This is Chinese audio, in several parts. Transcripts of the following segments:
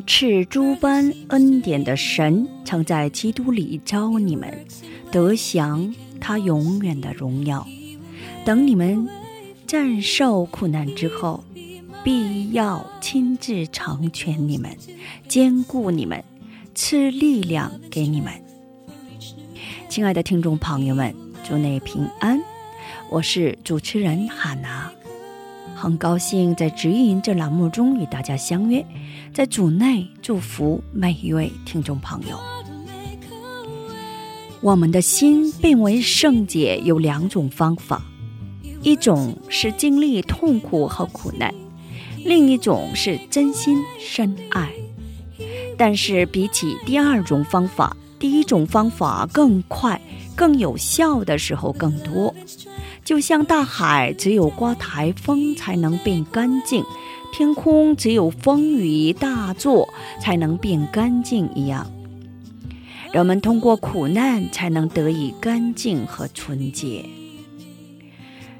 赤珠般恩典的神，曾在基督里招你们，得享他永远的荣耀。等你们战胜苦难之后，必要亲自成全你们，兼顾你们，赐力量给你们。亲爱的听众朋友们，祝你平安，我是主持人哈娜。很高兴在指引这栏目中与大家相约，在主内祝福每一位听众朋友。我们的心变为圣洁有两种方法，一种是经历痛苦和苦难，另一种是真心深爱。但是比起第二种方法，第一种方法更快、更有效的时候更多。就像大海只有刮台风才能变干净，天空只有风雨大作才能变干净一样，人们通过苦难才能得以干净和纯洁。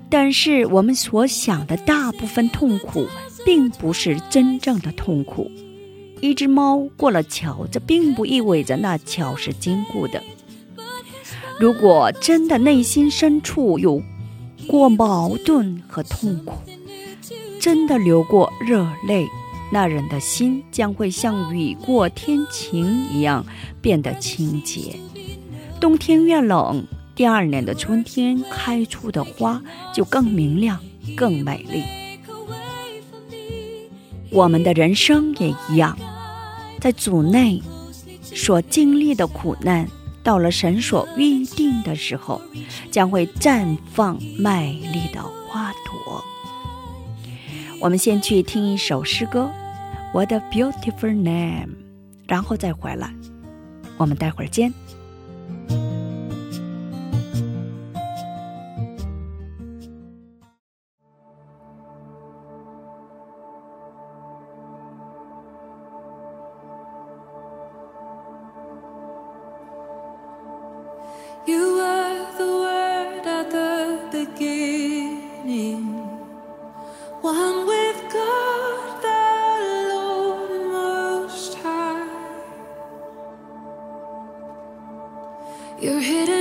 但是我们所想的大部分痛苦，并不是真正的痛苦。一只猫过了桥，这并不意味着那桥是坚固的。如果真的内心深处有过矛盾和痛苦，真的流过热泪，那人的心将会像雨过天晴一样变得清洁。冬天越冷，第二年的春天开出的花就更明亮、更美丽。我们的人生也一样，在组内所经历的苦难。到了神所预定的时候，将会绽放美丽的花朵。我们先去听一首诗歌《What a Beautiful Name》，然后再回来。我们待会儿见。You're hidden.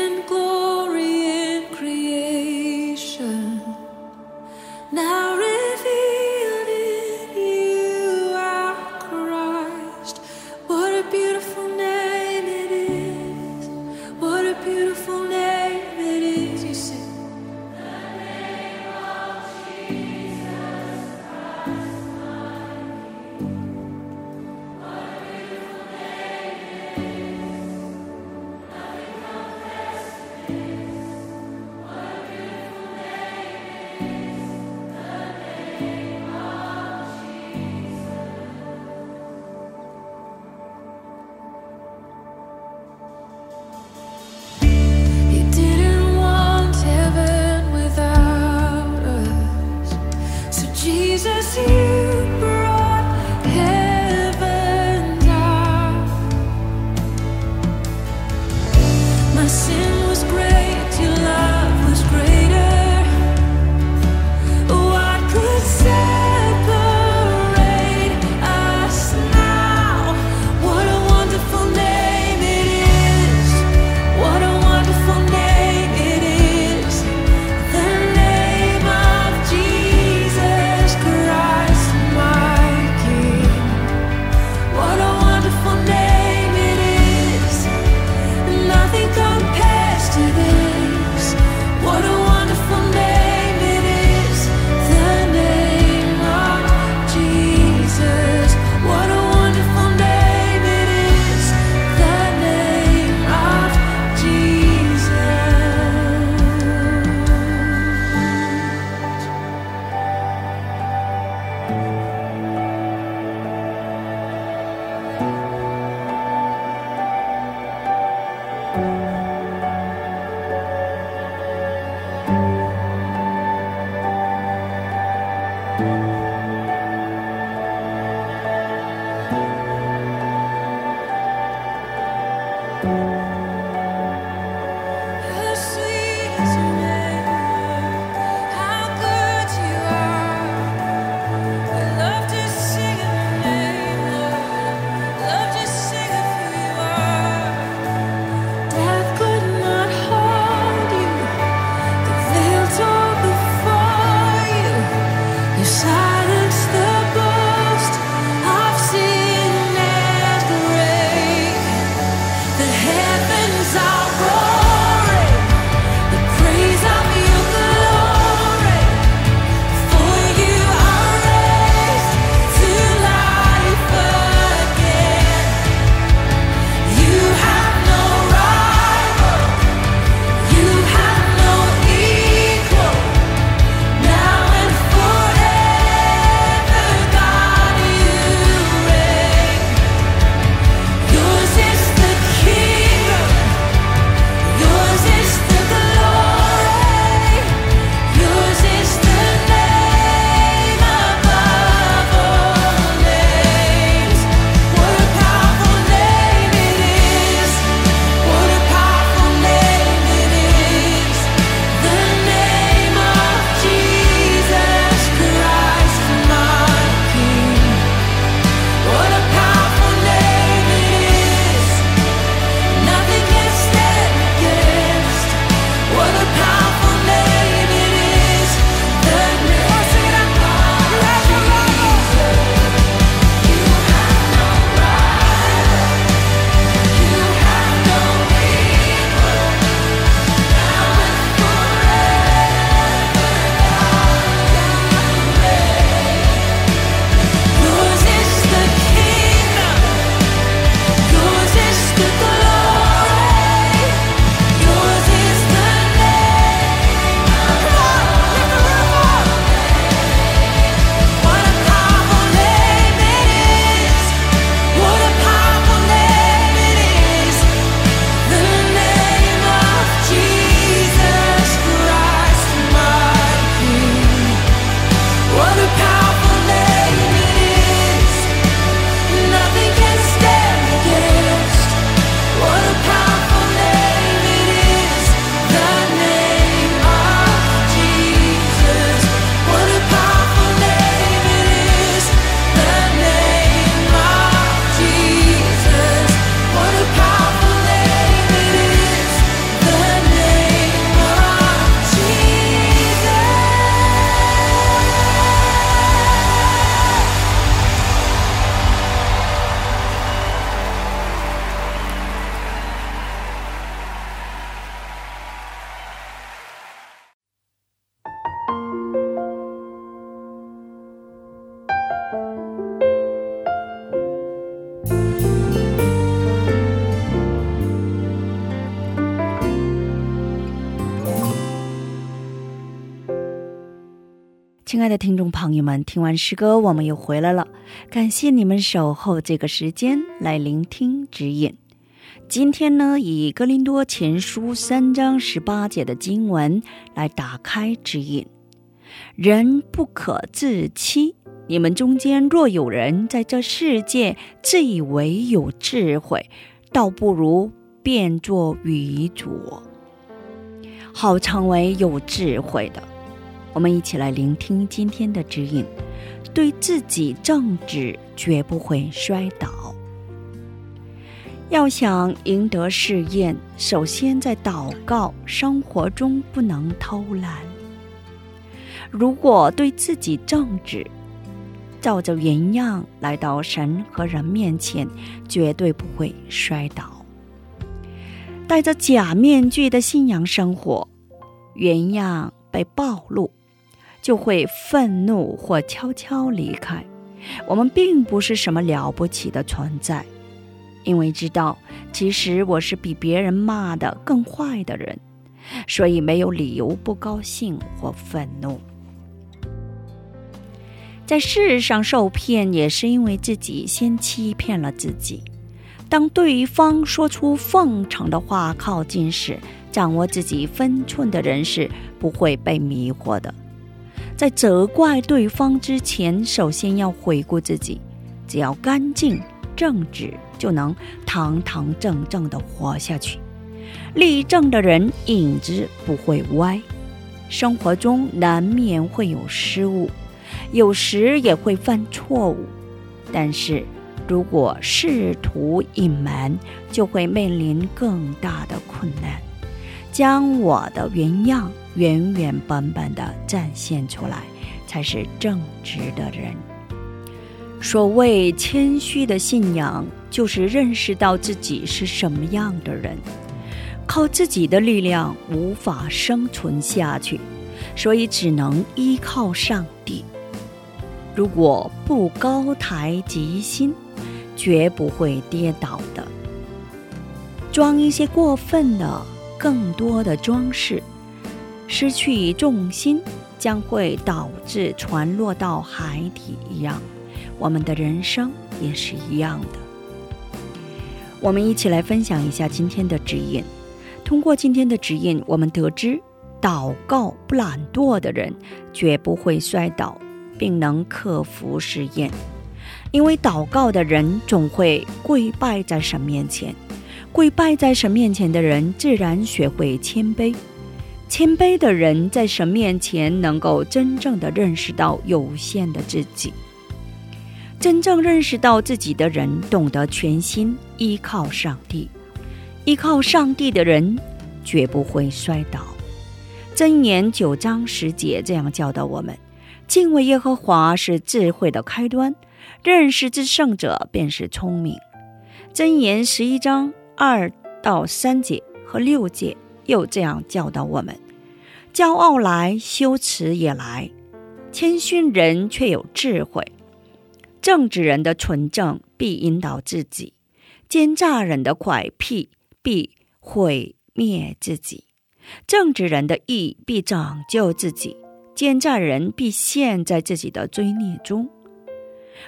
亲爱的听众朋友们，听完诗歌，我们又回来了。感谢你们守候这个时间来聆听指引。今天呢，以《格林多前书》三章十八节的经文来打开指引。人不可自欺。你们中间若有人在这世界自以为有智慧，倒不如变作愚拙，好成为有智慧的。我们一起来聆听今天的指引：对自己正直，绝不会摔倒。要想赢得试验，首先在祷告生活中不能偷懒。如果对自己正直，照着原样来到神和人面前，绝对不会摔倒。戴着假面具的信仰生活，原样被暴露，就会愤怒或悄悄离开。我们并不是什么了不起的存在，因为知道其实我是比别人骂的更坏的人，所以没有理由不高兴或愤怒。在世上受骗，也是因为自己先欺骗了自己。当对方说出奉承的话靠近时，掌握自己分寸的人是不会被迷惑的。在责怪对方之前，首先要回顾自己。只要干净正直，就能堂堂正正的活下去。立正的人影子不会歪。生活中难免会有失误。有时也会犯错误，但是如果试图隐瞒，就会面临更大的困难。将我的原样原原本本的展现出来，才是正直的人。所谓谦虚的信仰，就是认识到自己是什么样的人，靠自己的力量无法生存下去，所以只能依靠上帝。如果不高抬吉心，绝不会跌倒的。装一些过分的、更多的装饰，失去重心，将会导致船落到海底一样。我们的人生也是一样的。我们一起来分享一下今天的指引。通过今天的指引，我们得知，祷告不懒惰的人，绝不会摔倒。并能克服试验，因为祷告的人总会跪拜在神面前。跪拜在神面前的人，自然学会谦卑。谦卑的人在神面前，能够真正的认识到有限的自己。真正认识到自己的人，懂得全心依靠上帝。依靠上帝的人，绝不会摔倒。箴言九章十节这样教导我们。敬畏耶和华是智慧的开端，认识至圣者便是聪明。箴言十一章二到三节和六节又这样教导我们：骄傲来，羞耻也来；谦逊人却有智慧。正直人的纯正必引导自己，奸诈人的拐僻必毁灭自己。正直人的义必拯救自己。奸诈人必陷在自己的罪孽中，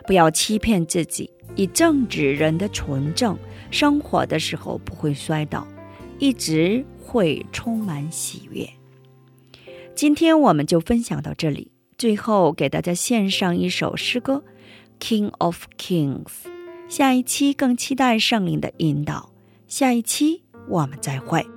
不要欺骗自己。以正直人的纯正生活的时候不会摔倒，一直会充满喜悦。今天我们就分享到这里，最后给大家献上一首诗歌《King of Kings》。下一期更期待圣灵的引导。下一期我们再会。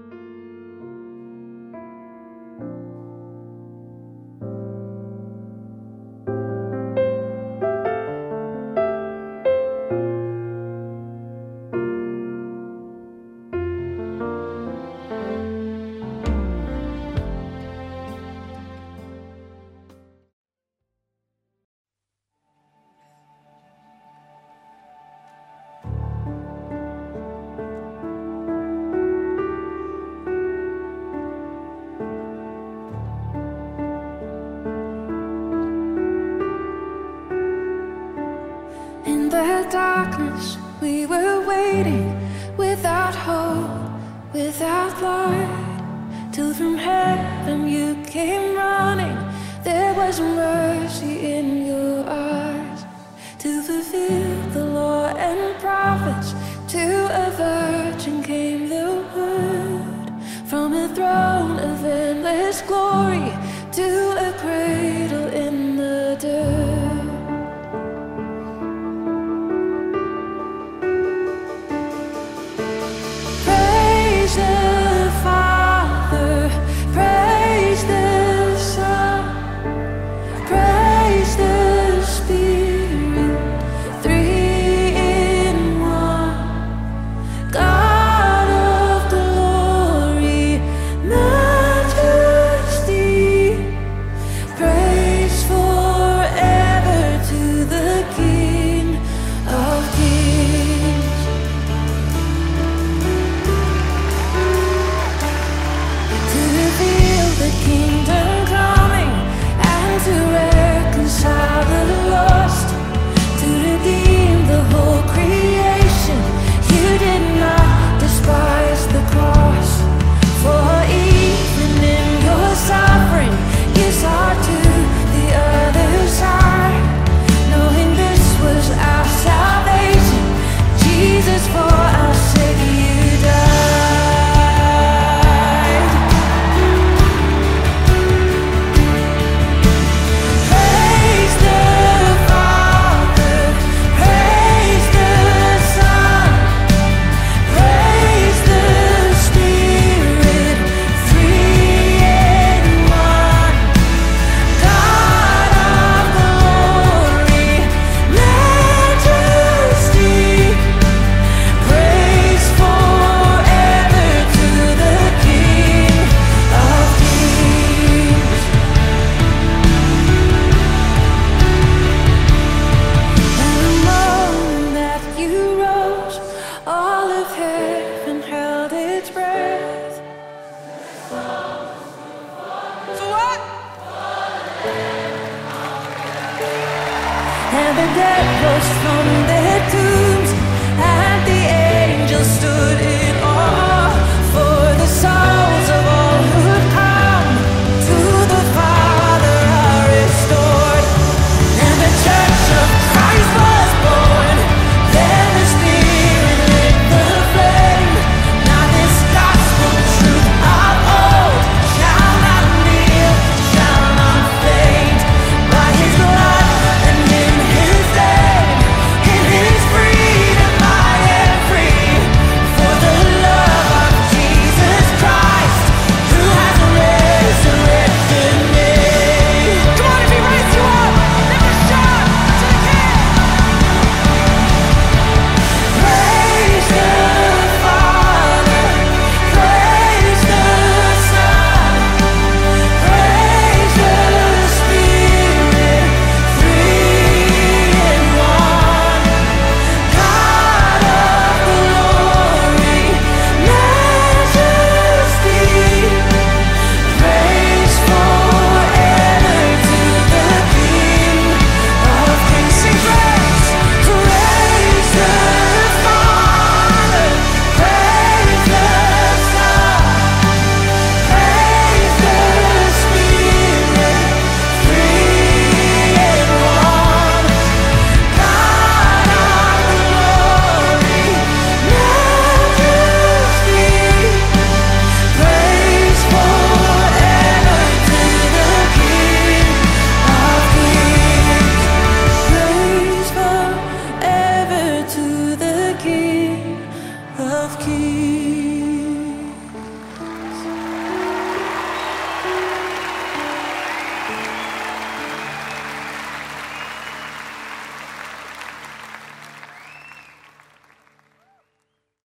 We were waiting without hope, without light, till from heaven you came running. There was mercy in your eyes to fulfill the law and prophets to avert.